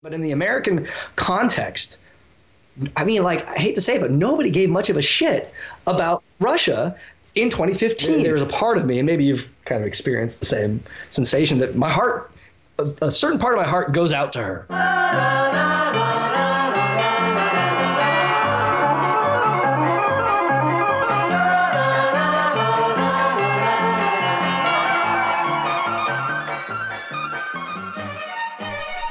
But in the American context, I mean, like, I hate to say it, but nobody gave much of a shit about Russia in 2015. There was a part of me, and maybe you've kind of experienced the same sensation, that my heart, a, a certain part of my heart goes out to her.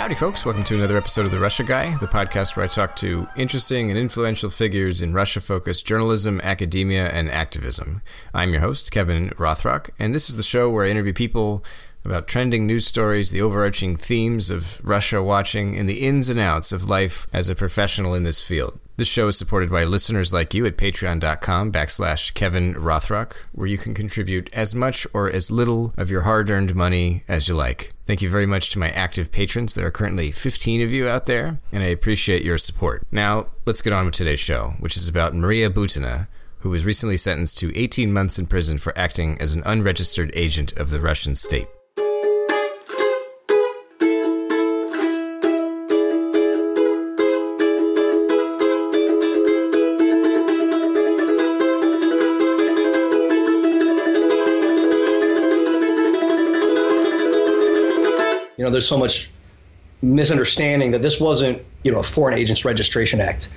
Howdy, folks. Welcome to another episode of The Russia Guy, the podcast where I talk to interesting and influential figures in Russia focused journalism, academia, and activism. I'm your host, Kevin Rothrock, and this is the show where I interview people about trending news stories, the overarching themes of Russia watching, and the ins and outs of life as a professional in this field. This show is supported by listeners like you at patreon.com backslash Kevin Rothrock, where you can contribute as much or as little of your hard earned money as you like. Thank you very much to my active patrons. There are currently 15 of you out there, and I appreciate your support. Now, let's get on with today's show, which is about Maria Butina, who was recently sentenced to 18 months in prison for acting as an unregistered agent of the Russian state. Know, there's so much misunderstanding that this wasn't, you know, a Foreign Agents Registration Act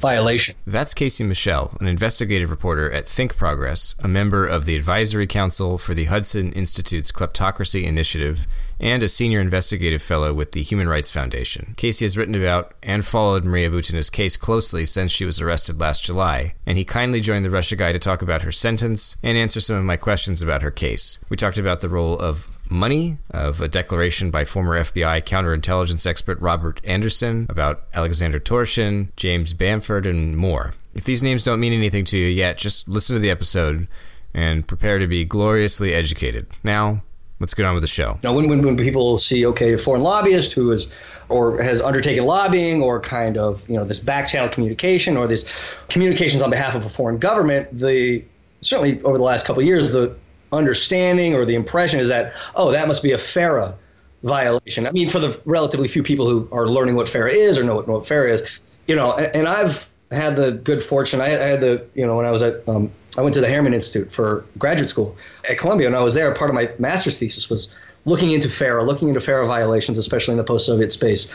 violation. That's Casey Michel, an investigative reporter at Think Progress, a member of the Advisory Council for the Hudson Institute's Kleptocracy Initiative, and a senior investigative fellow with the Human Rights Foundation. Casey has written about and followed Maria Butina's case closely since she was arrested last July, and he kindly joined the Russia Guy to talk about her sentence and answer some of my questions about her case. We talked about the role of money of a declaration by former FBI counterintelligence expert Robert Anderson about Alexander Torshin, James Bamford, and more. If these names don't mean anything to you yet, just listen to the episode and prepare to be gloriously educated. Now, let's get on with the show. Now, when, when, when people see, okay, a foreign lobbyist who is or has undertaken lobbying or kind of, you know, this back channel communication or this communications on behalf of a foreign government, the certainly over the last couple years, the understanding or the impression is that, oh, that must be a FARA violation. I mean, for the relatively few people who are learning what FARA is or know what, know what FARA is, you know, and, and I've had the good fortune, I, I, had the, you know, when I was at, um, I went to the Harriman Institute for graduate school at Columbia, and I was there. Part of my master's thesis was looking into FARA, looking into FARA violations, especially in the post Soviet space,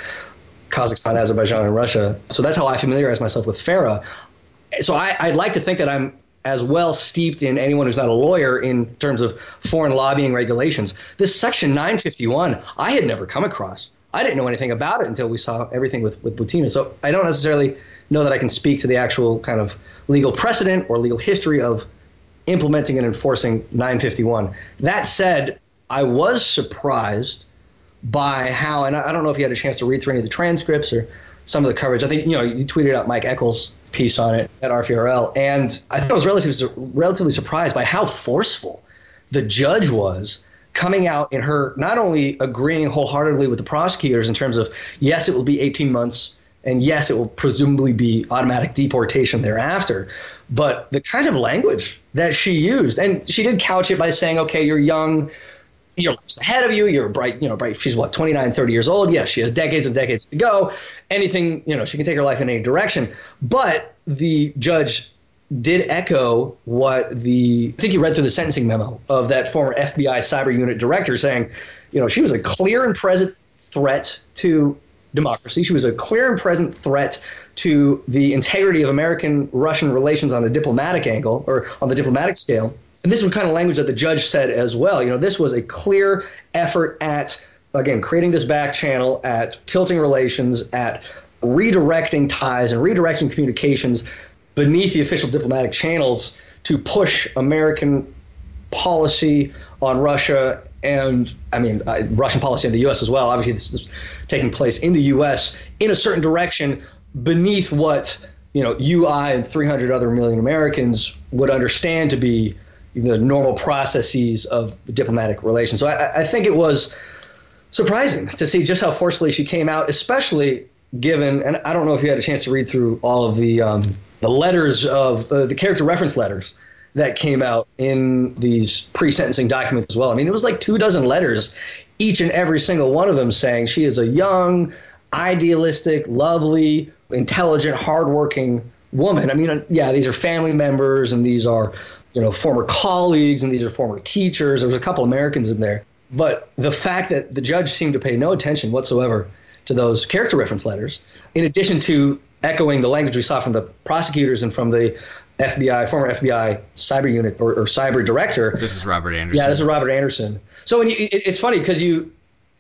Kazakhstan, Azerbaijan, and Russia. So that's how I familiarized myself with FARA. So I, I'd like to think that I'm as well steeped in anyone who's not a lawyer in terms of foreign lobbying regulations. This Section 951, I had never come across. I didn't know anything about it until we saw everything with, with Butina. So I don't necessarily know that I can speak to the actual kind of legal precedent or legal history of implementing and enforcing 951. That said, I was surprised by how, and I don't know if you had a chance to read through any of the transcripts or some of the coverage. I think, you know, you tweeted out Mike Eckel's piece on it at RFRL, and I think I was relatively relatively surprised by how forceful the judge was coming out in her not only agreeing wholeheartedly with the prosecutors in terms of yes, it will be 18 months, and yes, it will presumably be automatic deportation thereafter, but the kind of language that she used, and she did couch it by saying, okay, you're young you're ahead of you. You're bright, you know, bright. She's what, 29, 30 years old. Yes, she has decades and decades to go. Anything, you know, she can take her life in any direction. But the judge did echo what the, I think you read through the sentencing memo of that former FBI cyber unit director saying, you know, she was a clear and present threat to democracy. She was a clear and present threat to the integrity of American Russian relations on a diplomatic angle or on the diplomatic scale and this was kind of language that the judge said as well. You know, this was a clear effort at, again, creating this back channel, at tilting relations, at redirecting ties and redirecting communications beneath the official diplomatic channels to push American policy on Russia and I mean uh, Russian policy in the U.S. as well. Obviously, this is taking place in the U.S. in a certain direction beneath what you know UI and 300 other million Americans would understand to be the normal processes of diplomatic relations. So I, I think it was surprising to see just how forcefully she came out, especially given, and I don't know if you had a chance to read through all of the um, the letters of uh, the character reference letters that came out in these pre-sentencing documents as well. I mean, it was like two dozen letters, each and every single one of them saying she is a young, idealistic, lovely, intelligent, hardworking woman. I mean, yeah, these are family members and these are, you know, former colleagues and these are former teachers. There was a couple Americans in there. But the fact that the judge seemed to pay no attention whatsoever to those character reference letters, in addition to echoing the language we saw from the prosecutors and from the FBI, former FBI cyber unit or, or cyber director. This is Robert Anderson. Yeah, this is Robert Anderson. So when you, it, it's funny because you,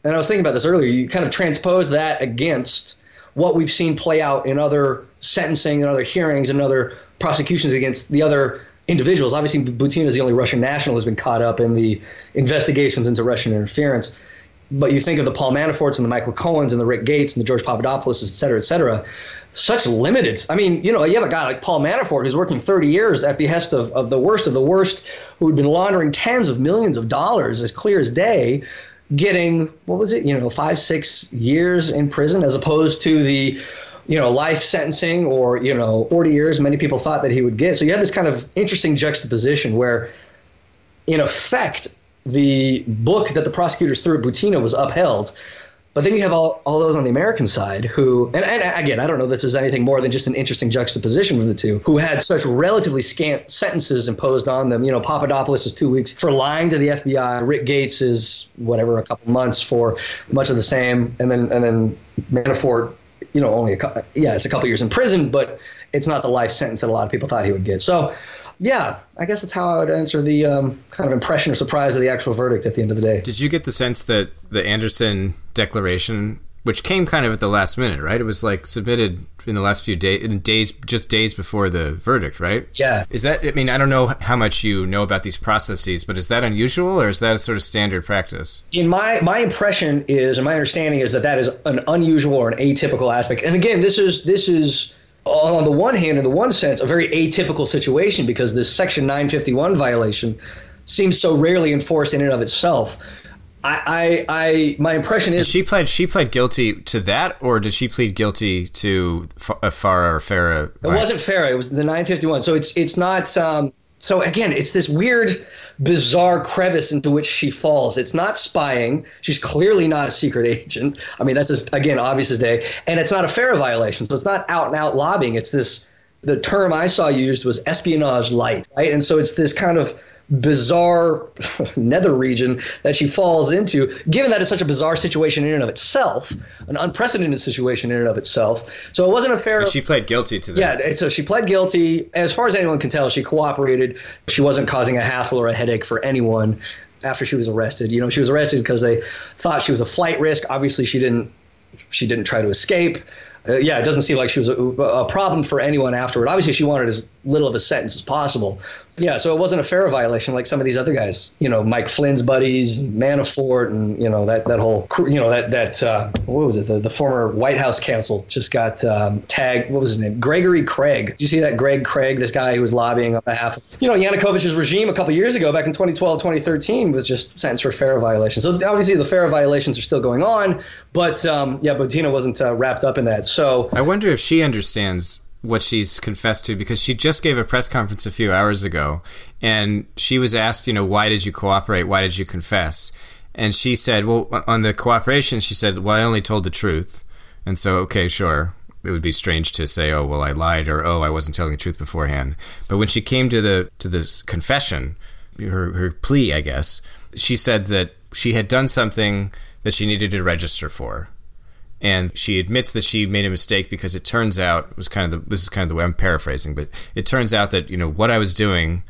and I was thinking about this earlier, you kind of transpose that against what we've seen play out in other sentencing and other hearings and other prosecutions against the other individuals. Obviously, Butina is the only Russian national who's been caught up in the investigations into Russian interference. But you think of the Paul Manaforts and the Michael Cohens and the Rick Gates and the George Papadopoulos, et cetera, et cetera. Such limited. I mean, you know, you have a guy like Paul Manafort who's working 30 years at behest of, of the worst of the worst, who had been laundering tens of millions of dollars as clear as day, getting, what was it, you know, five, six years in prison as opposed to the you know, life sentencing or, you know, 40 years, many people thought that he would get. So you have this kind of interesting juxtaposition where, in effect, the book that the prosecutors threw at Butina was upheld. But then you have all, all those on the American side who, and, and again, I don't know this is anything more than just an interesting juxtaposition of the two, who had such relatively scant sentences imposed on them. You know, Papadopoulos is two weeks for lying to the FBI. Rick Gates is whatever, a couple months for much of the same. And then, and then Manafort you know, only a couple, yeah, it's a couple years in prison, but it's not the life sentence that a lot of people thought he would get. So, yeah, I guess that's how I would answer the um, kind of impression or surprise of the actual verdict at the end of the day. Did you get the sense that the Anderson declaration, which came kind of at the last minute, right? It was like submitted in the last few days, in days, just days before the verdict, right? Yeah. Is that? I mean, I don't know how much you know about these processes, but is that unusual or is that a sort of standard practice? In my my impression is, and my understanding is that that is an unusual or an atypical aspect. And again, this is this is on the one hand, in the one sense, a very atypical situation because this Section 951 violation seems so rarely enforced in and of itself. I, I, I, my impression is she pled. She pled guilty to that, or did she plead guilty to a FARA or FARA? It wasn't FARA. It was the 951. So it's it's not. Um, so again, it's this weird, bizarre crevice into which she falls. It's not spying. She's clearly not a secret agent. I mean, that's just, again obvious as day. And it's not a FARA violation. So it's not out and out lobbying. It's this. The term I saw used was espionage light, right? And so it's this kind of bizarre nether region that she falls into, given that it's such a bizarre situation in and of itself, an unprecedented situation in and of itself. So it wasn't a fair. She pled guilty to that. Yeah, so she pled guilty. As far as anyone can tell, she cooperated. She wasn't causing a hassle or a headache for anyone after she was arrested. You know, she was arrested because they thought she was a flight risk. Obviously, she didn't. She didn't try to escape. Uh, yeah, it doesn't seem like she was a, a, problem for anyone afterward. Obviously, she wanted as little of a sentence as possible. Yeah, so it wasn't a FARA violation like some of these other guys. You know, Mike Flynn's buddies, Manafort, and you know that that whole crew, you know that that uh, what was it? The, the former White House counsel just got um, tagged. What was his name? Gregory Craig. Did you see that? Greg Craig, this guy who was lobbying on behalf of you know Yanukovych's regime a couple years ago, back in 2012, 2013, was just sentenced for FARA violations. So obviously the FARA violations are still going on, but um, yeah, Butina wasn't uh, wrapped up in that. So I wonder if she understands what she's confessed to because she just gave a press conference a few hours ago and she was asked, you know, why did you cooperate? Why did you confess? And she said, well, on the cooperation, she said, well, I only told the truth. And so, okay, sure. It would be strange to say, oh, well, I lied or, oh, I wasn't telling the truth beforehand. But when she came to the, to the confession, her, her plea, I guess, she said that she had done something that she needed to register for and she admits that she made a mistake because it turns out it was kind of the, this is kind of the way I'm paraphrasing, but it turns out that you know what I was doing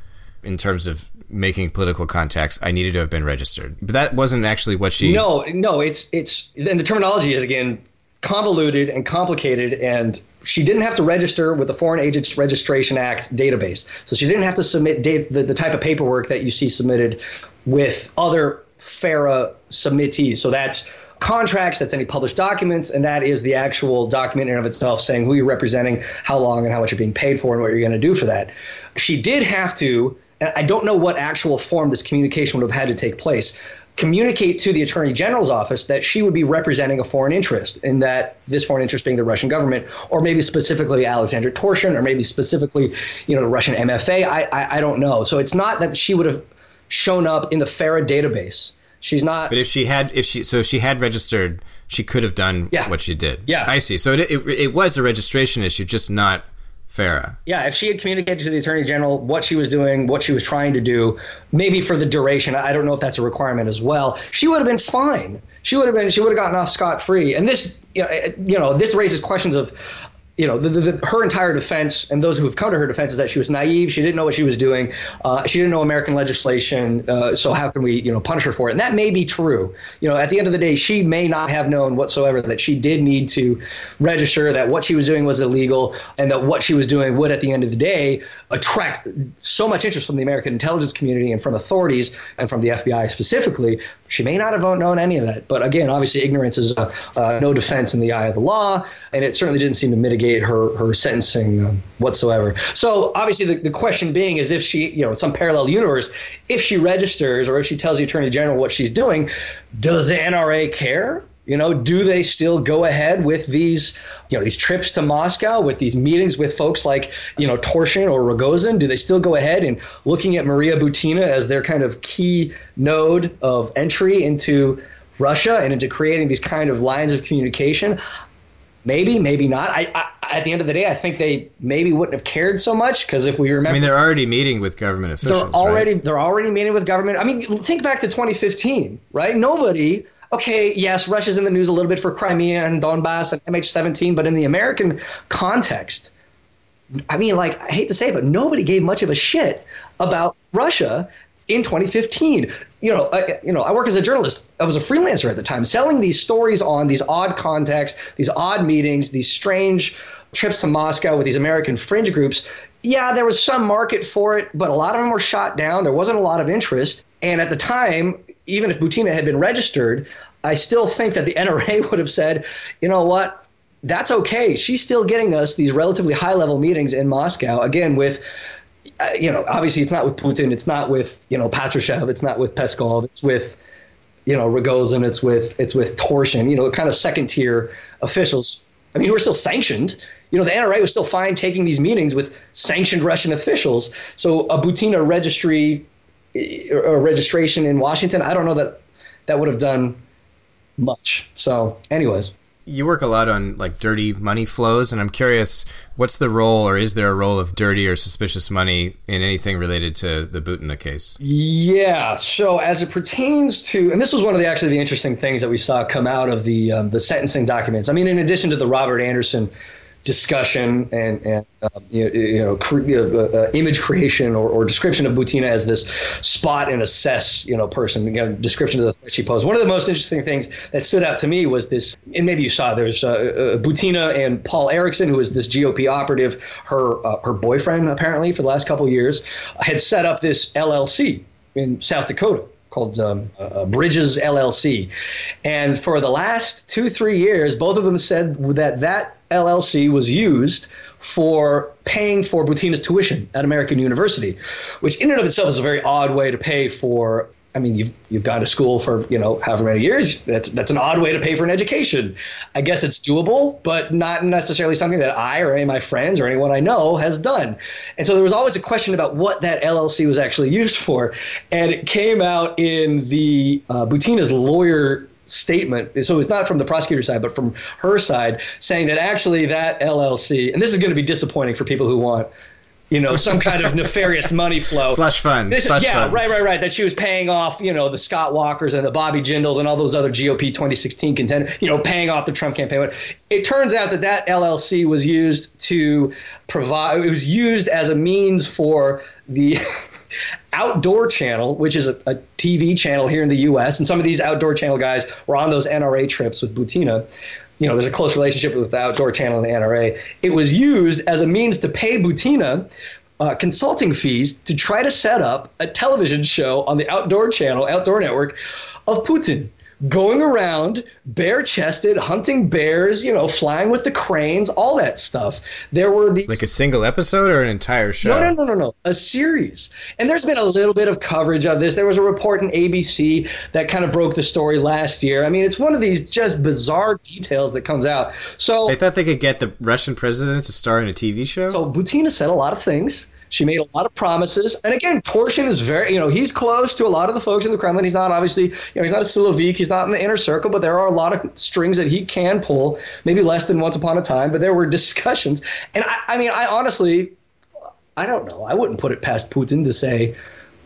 in terms of making political contacts, I needed to have been registered. But that wasn't actually what she. No, no, it's it's and the terminology is again convoluted and complicated and she didn't have to register with the Foreign Agents Registration Act database. So she didn't have to submit date, the, the type of paperwork that you see submitted with other FARA submittees. So that's contracts, that's any published documents, and that is the actual document in and of itself saying who you're representing, how long, and how much you're being paid for, and what you're going to do for that. She did have to, and I don't know what actual form this communication would have had to take place. Communicate to the Attorney General's office that she would be representing a foreign interest, and that this foreign interest being the Russian government, or maybe specifically Alexander Torshin, or maybe specifically, you know, the Russian MFA. I, I, I don't know. So it's not that she would have shown up in the FARA database She's not. But if she had, if she, so if she had registered, she could have done Yeah. what she did. Yeah. I see. So it, it, it was a registration issue, just not FARA. Yeah, if she had communicated to the attorney general what she was doing, what she was trying to do, maybe for the duration, I don't know if that's a requirement as well. She would have been fine. She would have been. She would have gotten off scot free. And this, you know, you know, this raises questions of. You know, the, the, her entire defense and those who have come to her defense is that she was naive. She didn't know what she was doing. Uh, she didn't know American legislation. Uh, so how can we, you know, punish her for it? And that may be true. You know, at the end of the day, she may not have known whatsoever that she did need to register, that what she was doing was illegal, and that what she was doing would, at the end of the day, attract so much interest from the American intelligence community and from authorities and from the FBI specifically. She may not have known any of that. But again, obviously, ignorance is uh, no defense in the eye of the law, and it certainly didn't seem to mitigate her her sentencing um, whatsoever. So obviously, the, the question being is if she, you know, in some parallel universe, if she registers or if she tells the attorney general what she's doing, does the NRA care? You know, do they still go ahead with these, you know, these trips to Moscow, with these meetings with folks like, you know, Torshin or Rogozin? Do they still go ahead and looking at Maria Butina as their kind of key node of entry into Russia and into creating these kind of lines of communication? Maybe, maybe not. I, I, at the end of the day, I think they maybe wouldn't have cared so much because if we remember, I mean, they're already meeting with government officials. they're already right? they're already meeting with government. I mean, think back to 2015, right? Nobody. Okay, yes, Russia's in the news a little bit for Crimea and Donbass and MH17, but in the American context, I mean, like I hate to say it, but nobody gave much of a shit about Russia in 2015. You know, I, you know, I work as a journalist. I was a freelancer at the time, selling these stories on these odd contexts, these odd meetings, these strange trips to Moscow with these American fringe groups. Yeah, there was some market for it, but a lot of them were shot down. There wasn't a lot of interest. And at the time, even if Butina had been registered, I still think that the NRA would have said, you know what, that's okay. She's still getting us these relatively high level meetings in Moscow, again, with Uh, you know, obviously it's not with Putin, it's not with, you know, Patrushev, it's not with Peskov, it's with, you know, Rogozin, it's with, it's with Torshin, you know, kind of second tier officials. I mean, who are still sanctioned. You know, the NRA was still fine taking these meetings with sanctioned Russian officials. So a Butina registry eh, or registration in Washington, I don't know that that would have done much. So, anyways you work a lot on like dirty money flows and i'm curious what's the role or is there a role of dirty or suspicious money in anything related to the butina case? Yeah so as it pertains to and this was one of the actually the interesting things that we saw come out of the um, the sentencing documents. I mean in addition to the robert anderson discussion and, and uh, you you know cre- uh, image creation or, or, description of Butina as this spot and assess you know person description of the threat she posed. One of the most interesting things that stood out to me was this, and maybe you saw there's uh, uh, Butina and Paul Erickson, who is this GOP operative. Her uh, her boyfriend apparently for the last couple years had set up this LLC in South Dakota called um, uh, Bridges LLC. And for the last two, three years, both of them said that that LLC was used for paying for Butina's tuition at American University, which in and of itself is a very odd way to pay for. I mean, you've you've gone to school for you know however many years. That's that's an odd way to pay for an education. I guess it's doable, but not necessarily something that I or any of my friends or anyone I know has done. And so there was always a question about what that LLC was actually used for, and it came out in the uh, Butina's lawyer statement. So it's not from the prosecutor side, but from her side, saying that actually that LLC, and this is going to be disappointing for people who want you know, some kind of nefarious money flow. Slush fund. This, Slush yeah, fund. right, right, right. That she was paying off, you know, the Scott Walkers and the Bobby Jindals and all those other GOP 2016 contenders, you know, paying off the Trump campaign. But It turns out that that LLC was used to provide, it was used as a means for the Outdoor Channel, which is a, a, TV channel here in the U.S., and some of these Outdoor Channel guys were on those NRA trips with Butina. You know, there's a close relationship with the Outdoor Channel and the NRA. It was used as a means to pay Butina uh, consulting fees to try to set up a television show on the Outdoor Channel, Outdoor Network, of Putin going around bare chested, hunting bears, you know, flying with the cranes, all that stuff. There were these. Like a single episode or an entire show? No, no, no, no, no. A series. And there's been a little bit of coverage of this. There was a report in ABC that kind of broke the story last year. I mean, it's one of these just bizarre details that comes out. So. They thought they could get the Russian president to star in a TV show? So Butina said a lot of things She made a lot of promises. And again, Torshin is very, you know, he's close to a lot of the folks in the Kremlin. He's not obviously, you know, he's not a Silovik. He's not in the inner circle, but there are a lot of strings that he can pull, maybe less than once upon a time. But there were discussions. And I, I mean, I honestly, I don't know. I wouldn't put it past Putin to say,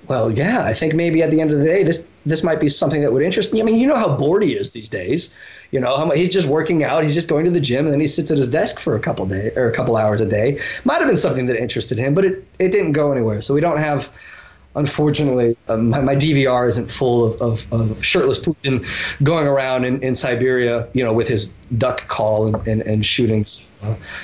well, yeah, I think maybe at the end of the day, this this might be something that would interest me. I mean, you know how bored he is these days. You know, he's just working out. He's just going to the gym, and then he sits at his desk for a couple day or a couple hours a day. Might have been something that interested him, but it, it didn't go anywhere. So we don't have unfortunately, um, my, my, DVR isn't full of, of, of, shirtless Putin going around in, in Siberia, you know, with his duck call and, and, and shooting,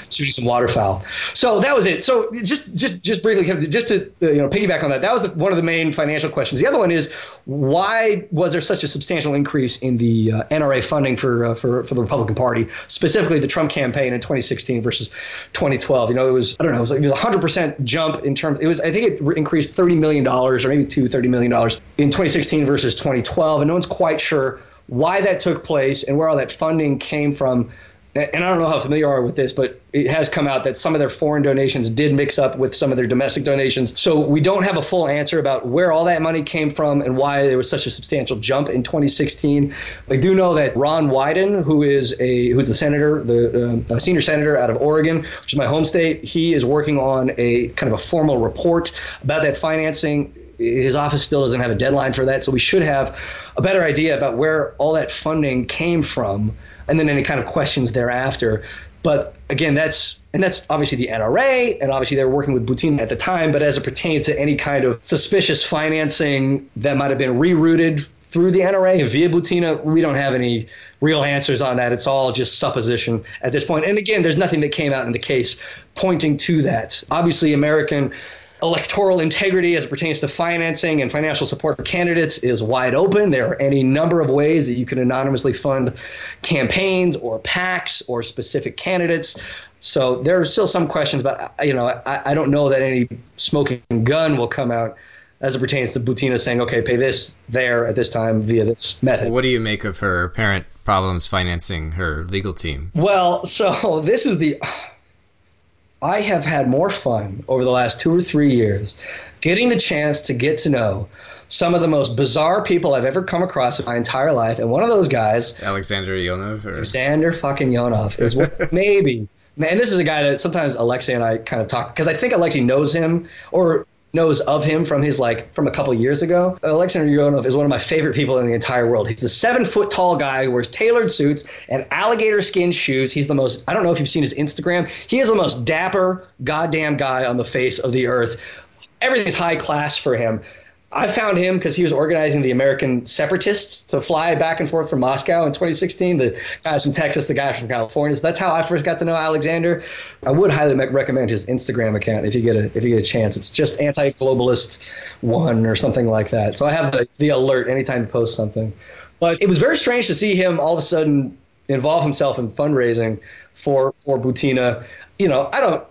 shooting some waterfowl. So that was it. So just just just briefly, just to uh, you know piggyback on that, that was the, one of the main financial questions. The other one is why was there such a substantial increase in the uh, NRA funding for, uh, for for the Republican Party, specifically the Trump campaign in 2016 versus 2012? You know, it was I don't know, it was like, it was a hundred percent jump in terms. It was I think it increased 30 million dollars or maybe two $30 million in 2016 versus 2012. And no one's quite sure why that took place and where all that funding came from. And I don't know how familiar you are with this, but it has come out that some of their foreign donations did mix up with some of their domestic donations. So we don't have a full answer about where all that money came from and why there was such a substantial jump in 2016. I do know that Ron Wyden, who is a who's the senator, the uh, senior senator out of Oregon, which is my home state, he is working on a kind of a formal report about that financing his office still doesn't have a deadline for that, so we should have a better idea about where all that funding came from, and then any kind of questions thereafter. But again, that's and that's obviously the NRA, and obviously they were working with Butina at the time. But as it pertains to any kind of suspicious financing that might have been rerouted through the NRA via Butina, we don't have any real answers on that. It's all just supposition at this point. And again, there's nothing that came out in the case pointing to that. Obviously, American electoral integrity as it pertains to financing and financial support for candidates is wide open. There are any number of ways that you can anonymously fund campaigns or PACs or specific candidates. So there are still some questions, but uh, you know, I, I don't know that any smoking gun will come out as it pertains to Butina saying, okay, pay this there at this time via this method. What do you make of her apparent problems financing her legal team? Well, so this is the I have had more fun over the last two or three years getting the chance to get to know some of the most bizarre people I've ever come across in my entire life. And one of those guys, Alexander Ionov, or? Alexander fucking Ionov, is what, maybe. Man, this is a guy that sometimes Alexei and I kind of talk because I think Alexei knows him, or knows of him from his like from a couple years ago. Alexander Ionov is one of my favorite people in the entire world. He's the seven foot tall guy who wears tailored suits and alligator skin shoes. He's the most I don't know if you've seen his Instagram. He is the most dapper goddamn guy on the face of the earth. Everything's high class for him. I found him because he was organizing the American separatists to fly back and forth from Moscow in 2016. The guys from Texas, the guys from California. So that's how I first got to know Alexander. I would highly recommend his Instagram account if you get a if you get a chance. It's just anti-globalist one or something like that. So I have the, the alert anytime you post something. But it was very strange to see him all of a sudden involve himself in fundraising for for Butina. You know, I don't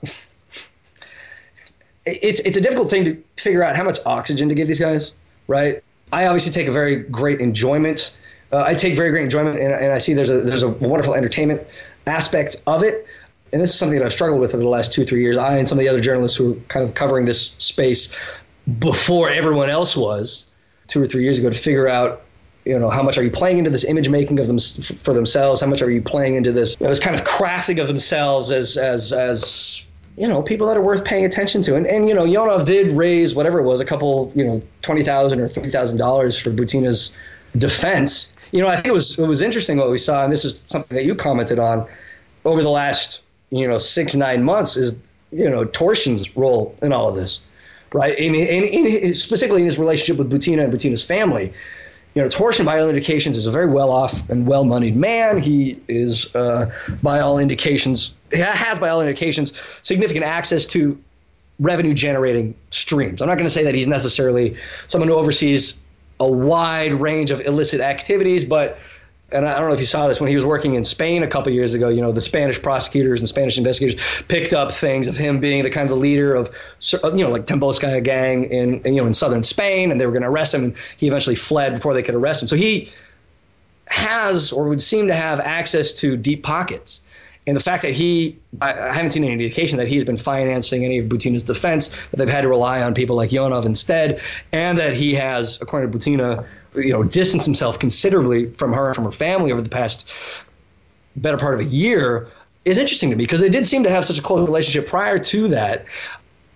it's it's a difficult thing to figure out how much oxygen to give these guys, right? I obviously take a very great enjoyment. Uh, I take very great enjoyment, and, and I see there's a there's a wonderful entertainment aspect of it. And this is something that I've struggled with over the last two three years. I and some of the other journalists who are kind of covering this space before everyone else was two or three years ago to figure out you know how much are you playing into this image making of them for themselves how much are you playing into this you know, this kind of crafting of themselves as as as you know, people that are worth paying attention to. And, and you know, Ionov did raise whatever it was, a couple, you know, twenty thousand or thirty thousand dollars for Butina's defense. You know, I think it was it was interesting what we saw, and this is something that you commented on over the last, you know, six nine months is you know Torshin's role in all of this, right? In, in, in specifically in his relationship with Butina and Butina's family you know, Torshin, by all indications, is a very well off and well moneyed man. He is, uh, by all indications, has, by all indications, significant access to revenue generating streams. I'm not going to say that he's necessarily someone who oversees a wide range of illicit activities, but and I don't know if you saw this when he was working in Spain a couple years ago. You know, the Spanish prosecutors and Spanish investigators picked up things of him being the kind of the leader of, you know, like Tambovskaya gang in, you know, in southern Spain, and they were going to arrest him, and he eventually fled before they could arrest him. So he has, or would seem to have, access to deep pockets. And the fact that he, I, I haven't seen any indication that he's been financing any of Butina's defense, that they've had to rely on people like Ionov instead, and that he has, according to Butina, you know, distanced himself considerably from her and from her family over the past better part of a year is interesting to me because they did seem to have such a close relationship prior to that.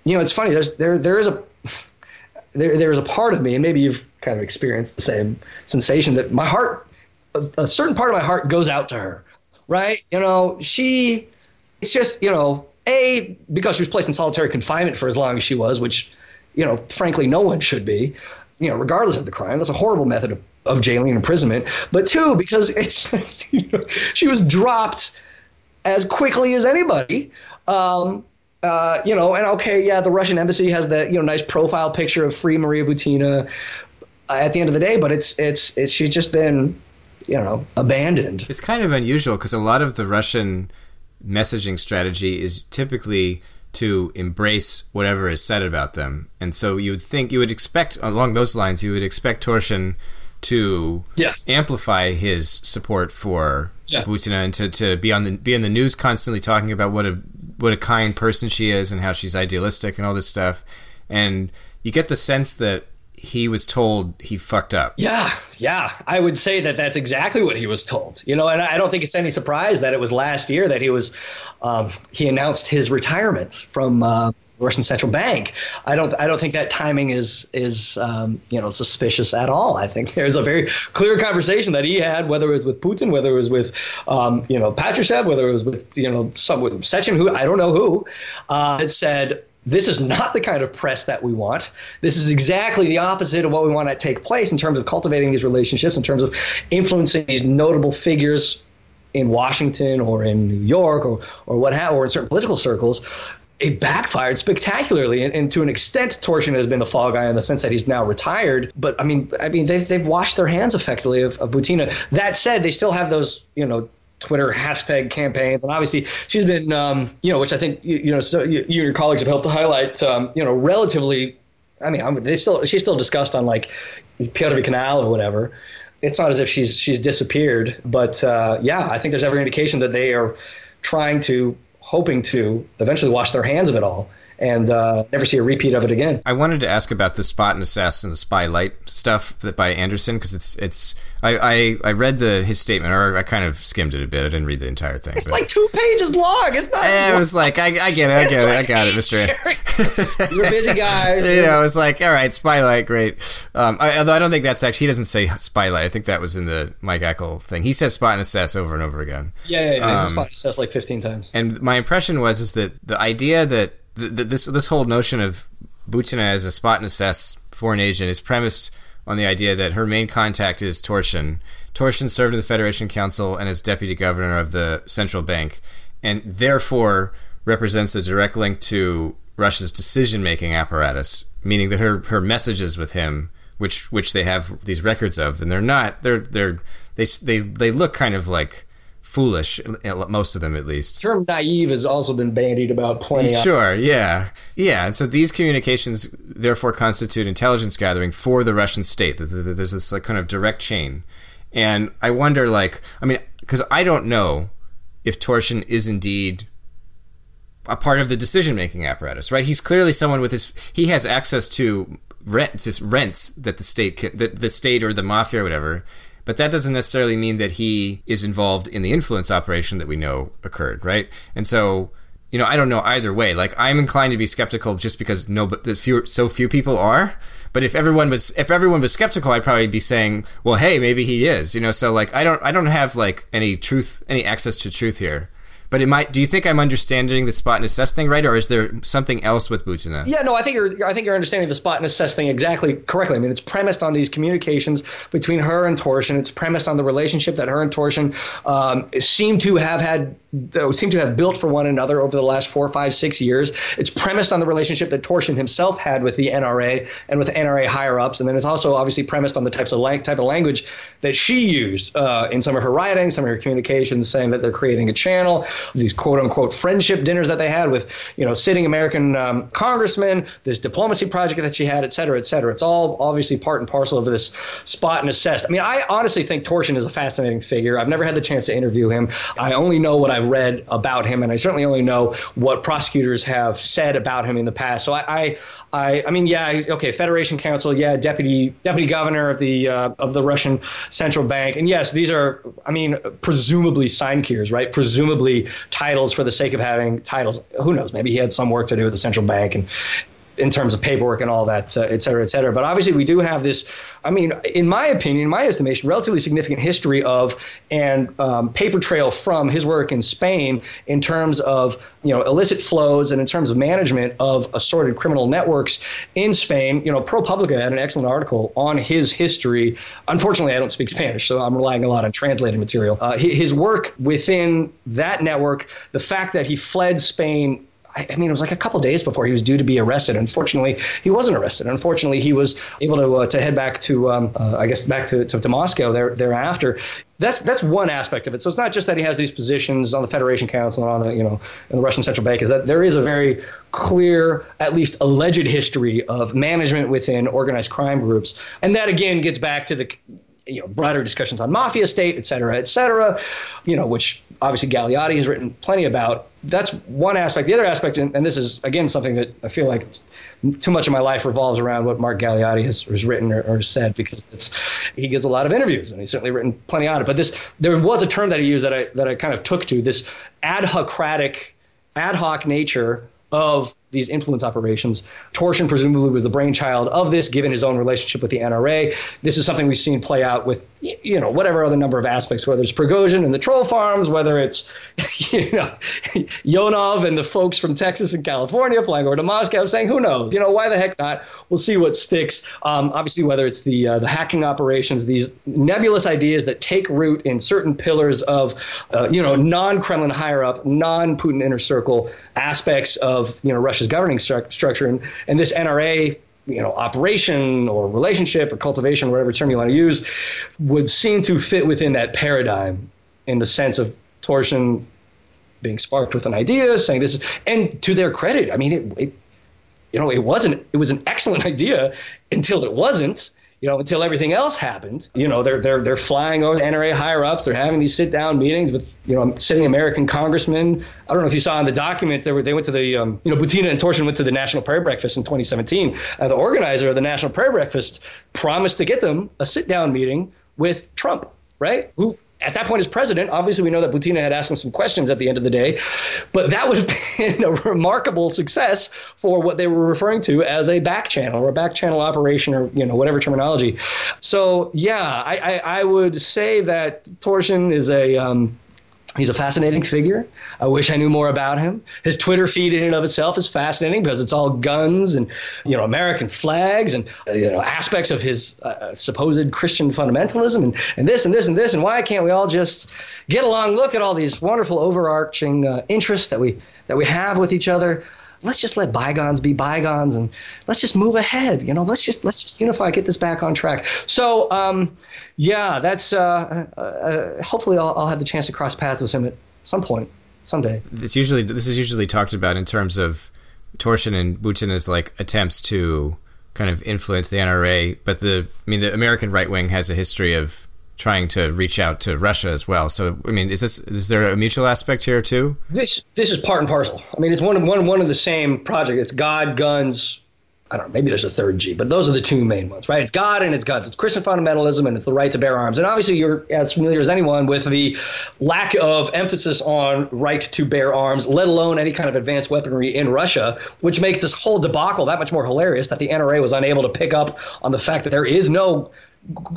You know, it's funny. There's there there is a there there is a part of me, and maybe you've kind of experienced the same sensation that my heart, a, a certain part of my heart goes out to her, right? You know, she, it's just you know, a because she was placed in solitary confinement for as long as she was, which, you know, frankly, no one should be, you know, regardless of the crime. That's a horrible method of of jailing and imprisonment. But two, because it's just, you know, she was dropped as quickly as anybody. Um, uh, you know, and okay, yeah, the Russian embassy has that you know nice profile picture of free Maria Butina at the end of the day, but it's it's it's she's just been you know abandoned. It's kind of unusual because a lot of the Russian messaging strategy is typically to embrace whatever is said about them, and so you would think you would expect along those lines you would expect Torshin to yeah. amplify his support for yeah. Butina and to, to be on the be in the news constantly talking about what a what a kind person she is and how she's idealistic and all this stuff. And you get the sense that he was told he fucked up. Yeah, yeah. I would say that that's exactly what he was told. You know, and I don't think it's any surprise that it was last year that he was um, he announced his retirement from uh, Russian central bank. I don't I don't think that timing is is um, you know suspicious at all. I think there's a very clear conversation that he had, whether it was with Putin, whether it was with um, you know Patrushev, whether it was with you know some with Sechin, who I don't know who, uh, that said. This is not the kind of press that we want. This is exactly the opposite of what we want to take place in terms of cultivating these relationships, in terms of influencing these notable figures in Washington or in New York or or what have, or in certain political circles it backfired spectacularly, and, and, to an extent, Torshin has been the fall guy in the sense that he's now retired. But I mean, I mean, they've they've washed their hands effectively of, of Butina. That said, they still have those, you know. Twitter hashtag campaigns, and obviously she's been, um, you know, which I think you, you know, so you, you, and your colleagues have helped to highlight, um, you know, relatively. I mean, I'm, they still she's still discussed on like Piotr Canal or whatever. It's not as if she's she's disappeared, but uh, yeah, I think there's every indication that they are trying to hoping to eventually wash their hands of it all and uh, never see a repeat of it again. I wanted to ask about the spot and assess and the spy light stuff that by Anderson because it's it's I, I, I read the his statement or I kind of skimmed it a bit. I didn't read the entire thing. It's but. like two pages long. It's not. It was like I, I get it. I get it. I got it, Mister. You're a busy guy. you know, it was like all right, spy light, great. Um, I, although I don't think that's actually he doesn't say spy light. I think that was in the Mike Eckel thing. He says spot and assess over and over again. Yeah, yeah, yeah. Um, spot and assess like 15 times. And my impression was is that the idea that the, the, this this whole notion of Butina as a spot and assess foreign agent is premised on the idea that her main contact is Torshin. Torshin served in the Federation Council and as deputy governor of the central bank, and therefore represents a direct link to Russia's decision-making apparatus, meaning that her her messages with him, which which they have these records of, and they're not they're they're they they they look kind of like foolish, most of them at least. The term naive has also been bandied about plenty. Sure, yeah. Yeah, and so these communications therefore constitute intelligence gathering for the Russian state. There's this like kind of direct chain. And I wonder, like, I mean, because I don't know if Torshin is indeed a part of the decision making apparatus, right? He's clearly someone with his, he has access to rents, rents that the state can, that the state or the mafia or whatever but that doesn't necessarily mean that he is involved in the influence operation that we know occurred, right? And so, you know, I don't know either way. Like, I'm inclined to be skeptical just because no, but few, so few people are. But if everyone was if everyone was skeptical, I'd probably be saying, well, hey, maybe he is. You know, so like I don't I don't have like any truth any access to truth here. But it might. Do you think I'm understanding the spot and assess thing right, or is there something else with Butina? Yeah, no, I think you're. I think you're understanding the spot and assess thing exactly correctly. I mean, it's premised on these communications between her and Torshin. It's premised on the relationship that her and Torshin um, seem to have had, seem to have built for one another over the last four, five, six years. It's premised on the relationship that Torshin himself had with the NRA and with NRA higher ups, and then it's also obviously premised on the types of lang- type of language that she used uh, in some of her writing, some of her communications, saying that they're creating a channel these quote unquote friendship dinners that they had with you know sitting American um, congressmen, this diplomacy project that she had, et cetera, et cetera. It's all obviously part and parcel of this spot and assessed. I mean, I honestly think Torshin is a fascinating figure. I've never had the chance to interview him. I only know what I've read about him, and I certainly only know what prosecutors have said about him in the past. So I, I I, I mean, yeah, okay, Federation Council, yeah, deputy deputy governor of the uh, of the Russian central bank, and yes, these are, I mean, presumably sinecures, right? Presumably titles for the sake of having titles. Who knows? Maybe he had some work to do with the central bank, and in terms of paperwork and all that, uh, et cetera, et cetera. But obviously, we do have this. I mean, in my opinion, my estimation, relatively significant history of and um, paper trail from his work in Spain in terms of you know illicit flows and in terms of management of assorted criminal networks in Spain. You know, ProPublica had an excellent article on his history. Unfortunately, I don't speak Spanish, so I'm relying a lot on translated material. Uh, his work within that network, the fact that he fled Spain I, mean, it was like a couple days before he was due to be arrested. Unfortunately, he wasn't arrested. Unfortunately, he was able to uh, to head back to, um, uh, I guess, back to, to, to Moscow there, thereafter. That's that's one aspect of it. So it's not just that he has these positions on the Federation Council and on the you know in the Russian Central Bank. Is that there is a very clear, at least alleged history of management within organized crime groups, and that again gets back to the you know broader discussions on mafia state, et cetera, et cetera, you know, which obviously Galeotti has written plenty about. That's one aspect. The other aspect, and, and this is again something that I feel like too much of my life revolves around what Mark Galeotti has, has written or, or, said because it's he gives a lot of interviews and he's certainly written plenty on it. But this there was a term that he used that I that I kind of took to this ad hocratic, ad hoc nature of these influence operations. Torshin presumably was the brainchild of this, given his own relationship with the NRA. This is something we've seen play out with, you know, whatever other number of aspects, whether it's Prigozhin and the troll farms, whether it's, you know, Ionov and the folks from Texas and California flying over to Moscow saying, who knows, you know, why the heck not? We'll see what sticks. Um, obviously, whether it's the uh, the hacking operations, these nebulous ideas that take root in certain pillars of, uh, you know, non-Kremlin higher up, non-Putin inner circle aspects of, you know, Russia's governing stru- structure. And, and this NRA you know operation or relationship or cultivation whatever term you want to use would seem to fit within that paradigm in the sense of Torshin being sparked with an idea saying this is and to their credit i mean it, it you know it wasn't it was an excellent idea until it wasn't you know, until everything else happened. You know, they're they're they're flying over the NRA higher ups. They're having these sit down meetings with you know sitting American congressmen. I don't know if you saw in the documents they were they went to the um, you know Butina and Torshin went to the National Prayer Breakfast in 2017. Uh, the organizer of the National Prayer Breakfast promised to get them a sit down meeting with Trump, right? Who at that point as president, obviously we know that Butina had asked him some questions at the end of the day, but that would have been a remarkable success for what they were referring to as a back channel or a back channel operation or you know whatever terminology. So yeah, I, I, I would say that Torshin is a um, He's a fascinating figure. I wish I knew more about him. His Twitter feed in and of itself is fascinating because it's all guns and you know American flags and uh, you know aspects of his uh, uh, supposed Christian fundamentalism and, and this and this and this and why can't we all just get along? Look at all these wonderful overarching uh, interests that we that we have with each other let's just let bygones be bygones and let's just move ahead. You know, let's just let's just unify, get this back on track. So, um, yeah, that's uh, uh, uh, hopefully I'll, I'll have the chance to cross paths with him at some point someday. This usually this is usually talked about in terms of Torshin and Butina's like attempts to kind of influence the NRA, but the I mean the American right wing has a history of trying to reach out to Russia as well. So, I mean, is this is there a mutual aspect here too? This this is part and parcel. I mean, it's one of one one of the same project. It's God, guns. I don't know. Maybe there's a third G, but those are the two main ones, right? It's God and it's guns. It's Christian fundamentalism and it's the right to bear arms. And obviously, you're as familiar as anyone with the lack of emphasis on right to bear arms, let alone any kind of advanced weaponry in Russia, which makes this whole debacle that much more hilarious. That the NRA was unable to pick up on the fact that there is no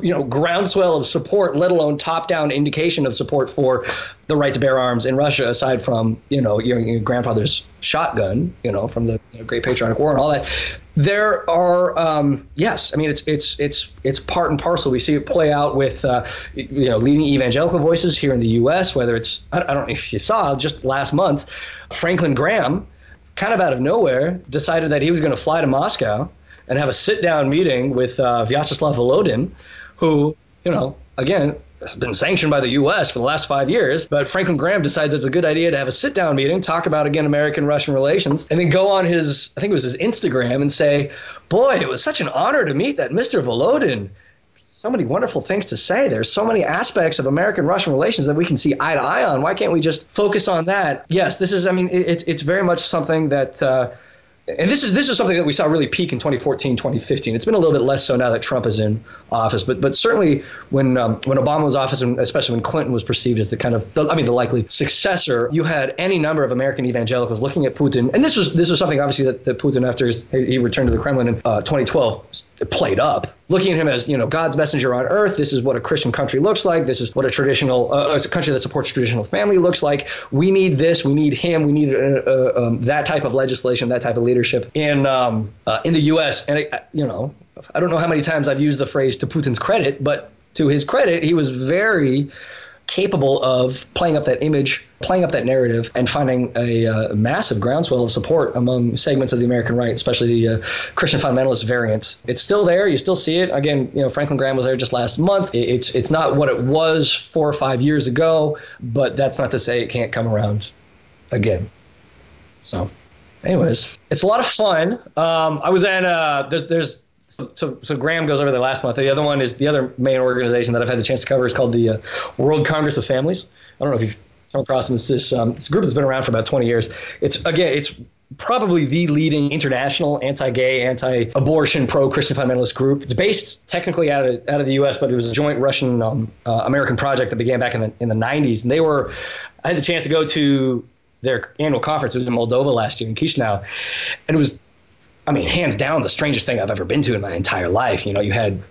you know groundswell of support, let alone top-down indication of support for the right to bear arms in Russia, aside from you know your, your grandfather's shotgun, you know from the you know, Great Patriotic War and all that. There are um, yes, I mean it's it's it's it's part and parcel. We see it play out with uh, you know leading evangelical voices here in the U.S. Whether it's I, I don't know if you saw just last month, Franklin Graham, kind of out of nowhere, decided that he was going to fly to Moscow and have a sit down meeting with uh, Vyacheslav Volodin, who, you know, again, has been sanctioned by the U.S. for the last five years. But Franklin Graham decides it's a good idea to have a sit down meeting, talk about again American Russian relations, and then go on his, I think it was his Instagram and say, Boy, it was such an honor to meet that Mr. Volodin. So many wonderful things to say. There's so many aspects of American Russian relations that we can see eye to eye on. Why can't we just focus on that? Yes, this is, I mean, it, it's very much something that. Uh, and this is this is something that we saw really peak in 2014, 2015. It's been a little bit less so now that Trump is in office, but but certainly when um, when Obama was office, and especially when Clinton was perceived as the kind of the, I mean the likely successor, you had any number of American evangelicals looking at Putin, and this was this was something obviously that, that Putin after his, he returned to the Kremlin in uh, 2012 played up, looking at him as you know God's messenger on earth. This is what a Christian country looks like. This is what a traditional uh, a country that supports traditional family looks like. We need this. We need him. We need uh, uh, um, that type of legislation, that type of leadership in um, uh, in the U.S. And you know, I don't know how many times I've used the phrase to Putin's credit, but to his credit, he was very capable of playing up that image, playing up that narrative, and finding a uh, massive groundswell of support among segments of the American right, especially the uh, Christian fundamentalist variants. It's still there. You still see it. Again, you know, Franklin Graham was there just last month. It's it's not what it was four or five years ago, but that's not to say it can't come around again. So anyways, it's a lot of fun. Um, I was at uh, there, there's so, so, Graham goes over there last month. The other one is the other main organization that I've had the chance to cover is called the uh, World Congress of Families. I don't know if you've come across them. It's this, um, it's a group that's been around for about 20 years. It's again, it's probably the leading international anti-gay, anti-abortion, pro-Christian fundamentalist group. It's based technically out of out of the U.S., but it was a joint Russian um, uh, American project that began back in the in the 90s. And they were, I had the chance to go to their annual conference. Was in Moldova last year in Chisinau, and it was, I mean, hands down the strangest thing I've ever been to in my entire life. You know, you had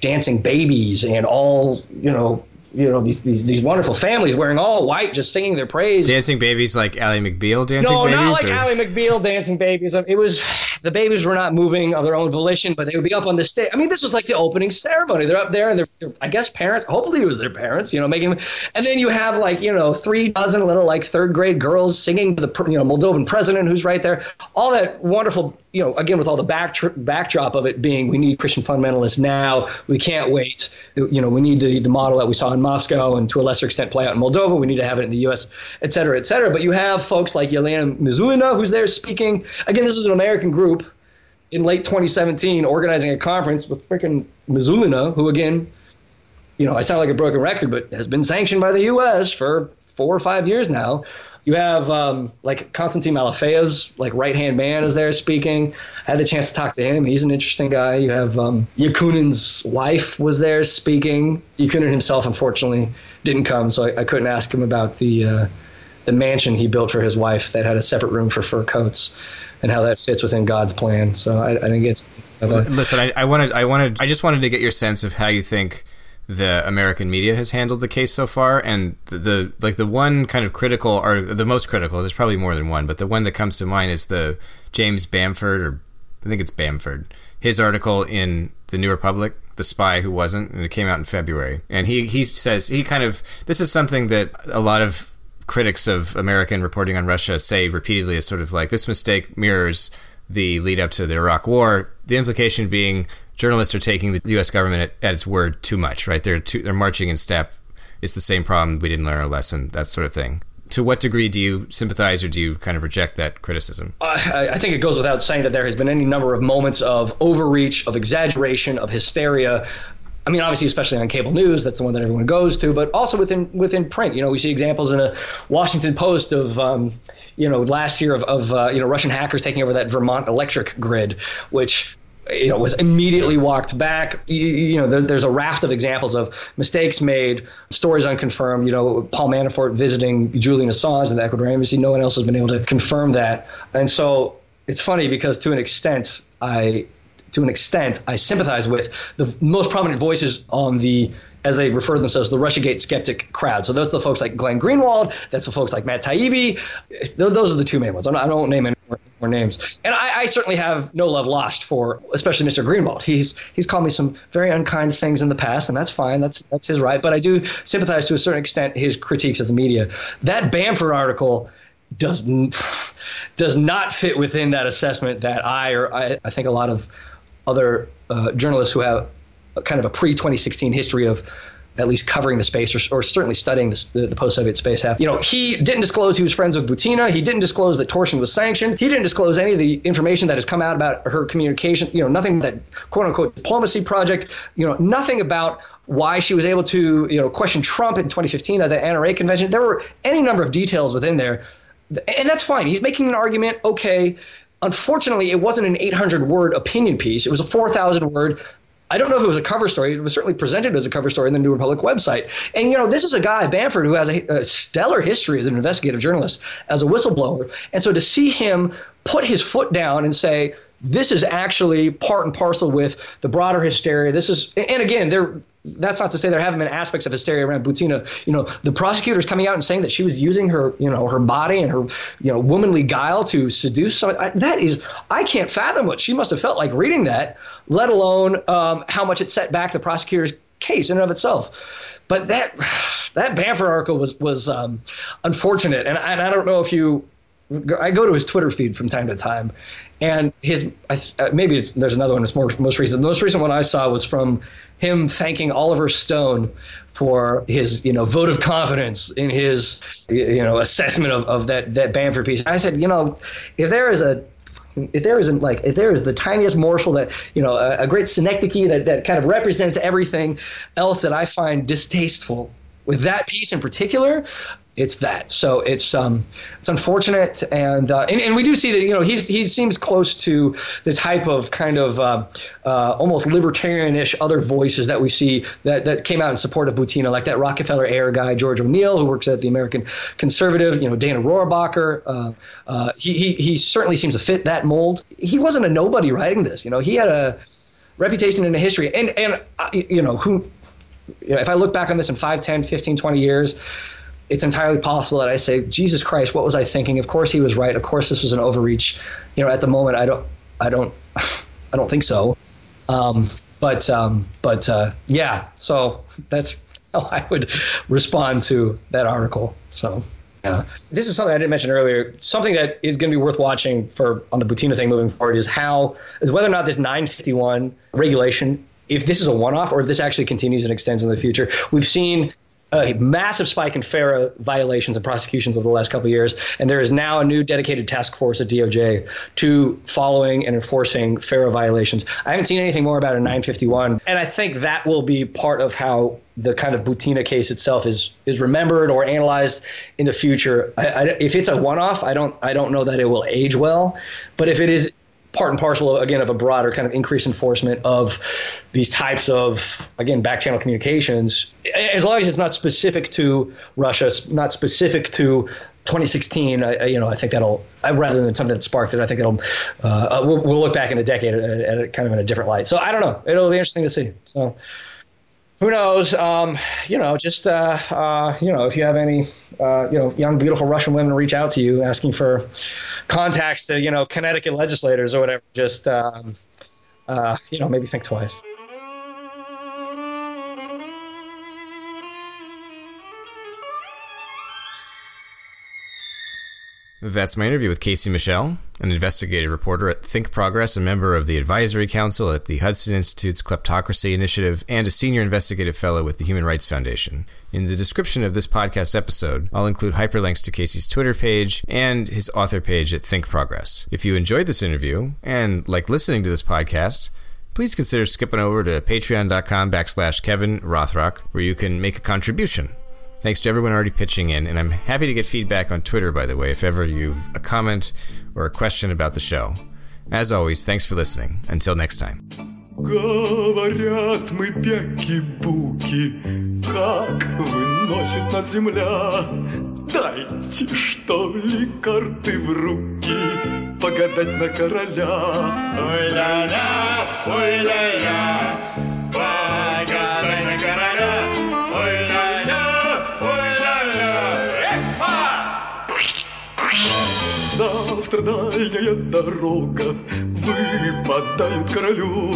dancing babies and all, you know, you know these, these these wonderful families wearing all white, just singing their praise. Dancing babies like Ally McBeal dancing no, babies. No, not like or? Ally McBeal dancing babies. Um, it was the babies were not moving of their own volition, but they would be up on the stage. I mean, this was like the opening ceremony. They're up there, and they're, I guess parents. Hopefully, it was their parents. You know, making. And then you have like you know three dozen little like third grade girls singing to the you know Moldovan president who's right there. All that wonderful. You know, again with all the back backdrop of it being we need Christian fundamentalists now. We can't wait. You know, we need the, the model that we saw in Moscow and to a lesser extent play out in Moldova. We need to have it in the U.S., et cetera, et cetera. But you have folks like Yelena Mizulina who's there speaking. Again, this is an American group in late 2017 organizing a conference with freaking Mizulina, who again, you know, I sound like a broken record, but has been sanctioned by the U.S. for four or five years now. You have um, like Konstantin Malafeev's like right hand man is there speaking. I had the chance to talk to him. He's an interesting guy. You have um, Yakunin's wife was there speaking. Yakunin himself, unfortunately, didn't come, so I, I couldn't ask him about the uh, the mansion he built for his wife that had a separate room for fur coats and how that fits within God's plan. So I, I didn't get. Listen, I, I wanted, I wanted, I just wanted to get your sense of how you think the American media has handled the case so far, and the, the like the one kind of critical, or the most critical. There's probably more than one, but the one that comes to mind is the James Bamford, or I think it's Bamford. His article in the New Republic, "The Spy Who Wasn't," and it came out in February. And he he says he kind of this is something that a lot of critics of American reporting on Russia say repeatedly is sort of like this mistake mirrors the lead up to the Iraq War. The implication being journalists are taking the U.S. government at, at its word too much, right? They're too, they're marching in step. It's the same problem. We didn't learn our lesson. That sort of thing. To what degree do you sympathize or do you kind of reject that criticism? I, I think it goes without saying that there has been any number of moments of overreach, of exaggeration, of hysteria I mean, obviously, especially on cable news, that's the one that everyone goes to, but also within within print. You know, we see examples in a Washington Post of, um, you know, last year of, of uh, you know Russian hackers taking over that Vermont electric grid, which you know was immediately walked back. You, you know, there, there's a raft of examples of mistakes made, stories unconfirmed. You know, Paul Manafort visiting Julian Assange in the Ecuador embassy. No one else has been able to confirm that, and so it's funny because to an extent, I to an extent, I sympathize with the most prominent voices on the as they refer to themselves, the RussiaGate skeptic crowd. So those are the folks like Glenn Greenwald. That's the folks like Matt Taibbi. Those are the two main ones. I don't name any more, names. And I, I, certainly have no love lost for, especially Mr. Greenwald. He's he's called me some very unkind things in the past, and that's fine. That's that's his right. But I do sympathize to a certain extent his critiques of the media. That Bamford article does does not fit within that assessment that I or I, I think a lot of other uh, journalists who have kind of a pre 2016 history of at least covering the space or, or certainly studying the, the post-Soviet space half. You know, he didn't disclose he was friends with Butina. He didn't disclose that Torshin was sanctioned. He didn't disclose any of the information that has come out about her communication. You know, nothing that quote unquote diplomacy project. You know, nothing about why she was able to you know question Trump in 2015 at the NRA convention. There were any number of details within there, and that's fine. He's making an argument. Okay. Unfortunately, it wasn't an 800 word opinion piece. It was a 4,000 word I don't know if it was a cover story. It was certainly presented as a cover story in the New Republic website. And, you know, this is a guy, Bamford, who has a, a, stellar history as an investigative journalist, as a whistleblower. And so to see him put his foot down and say, this is actually part and parcel with the broader hysteria. This is, and again, there. That's not to say there haven't been aspects of hysteria around Butina. You know, the prosecutors coming out and saying that she was using her, you know, her body and her, you know, womanly guile to seduce someone. That is, I can't fathom what she must have felt like reading that. Let alone um, how much it set back the prosecutor's case in and of itself. But that that Bamford article was was um, unfortunate, and, and I don't know if you I go to his Twitter feed from time to time, and his uh, maybe there's another one that's more most recent. The most recent one I saw was from him thanking Oliver Stone for his you know vote of confidence in his you know assessment of, of that that Bamford piece. I said, you know, if there is a if there isn't like if there is the tiniest morsel that you know a, a great synecdoche that, that kind of represents everything else that I find distasteful with that piece in particular, it's that. So it's um, it's unfortunate, and, uh, and and we do see that you know he's he seems close to the type of kind of uh, uh, almost libertarianish other voices that we see that that came out in support of Butina, like that Rockefeller era guy George O'Neill, who works at the American Conservative. You know Dana Rohrabacher. Uh, uh, he, he he certainly seems to fit that mold. He wasn't a nobody writing this. You know he had a reputation and a history, and and uh, you know who. You know, if I look back on this in 5, 10, 15, 20 years, it's entirely possible that I say, Jesus Christ, what was I thinking? Of course he was right. Of course this was an overreach. You know, at the moment, I don't, I don't, I don't think so. Um, but, um, but uh, yeah, so that's how I would respond to that article. So. Yeah. This is something I didn't mention earlier. Something that is going to be worth watching for on the Butina thing moving forward is how is whether or not this 951 regulation, if this is a one-off or if this actually continues and extends in the future. We've seen a massive spike in FARA violations and prosecutions over the last couple of years, and there is now a new dedicated task force at DOJ to following and enforcing FARA violations. I haven't seen anything more about a 951, and I think that will be part of how the kind of Butina case itself is is remembered or analyzed in the future. I, I, if it's a one-off, I don't I don't know that it will age well, but if it is part and parcel again of a broader kind of increased enforcement of these types of again back channel communications. As long as it's not specific to Russia not specific to 2016 I, you know I think that'll rather than something that sparked it I think it'll uh, uh, we'll, we'll, look back in a decade at, at kind of in a different light. So I don't know. It'll be interesting to see. So who knows? Um, you know, just uh, uh, you know, if you have any, uh, you know, young beautiful Russian women reach out to you asking for contacts to you know Connecticut legislators or whatever, just um, uh, you know, maybe think twice. That's my interview with Casey Michel, an investigative reporter at Think Progress, a member of the advisory council at the Hudson Institute's Kleptocracy Initiative, and a senior investigative fellow with the Human Rights Foundation. In the description of this podcast episode, I'll include hyperlinks to Casey's Twitter page and his author page at Think Progress. If you enjoyed this interview and like listening to this podcast, please consider skipping over to patreon.com backslash Kevin Rothrock, where you can make a contribution Thanks to everyone already pitching in, and I'm happy to get feedback on Twitter, by the way, if ever you've a comment or a question about the show. As always, thanks for listening. Until next time. Говорят мы пяки-буки, как выносит нас земля. Дайте, что ли, карты в руки, погадать на короля. Ой-ля-ля, ой-ля-ля, погадай страдальная дорога выпадает королю.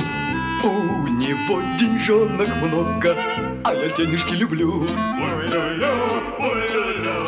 У него деньжонок много А я денежки люблю. Ой-ой-ой, ой-ой-ой.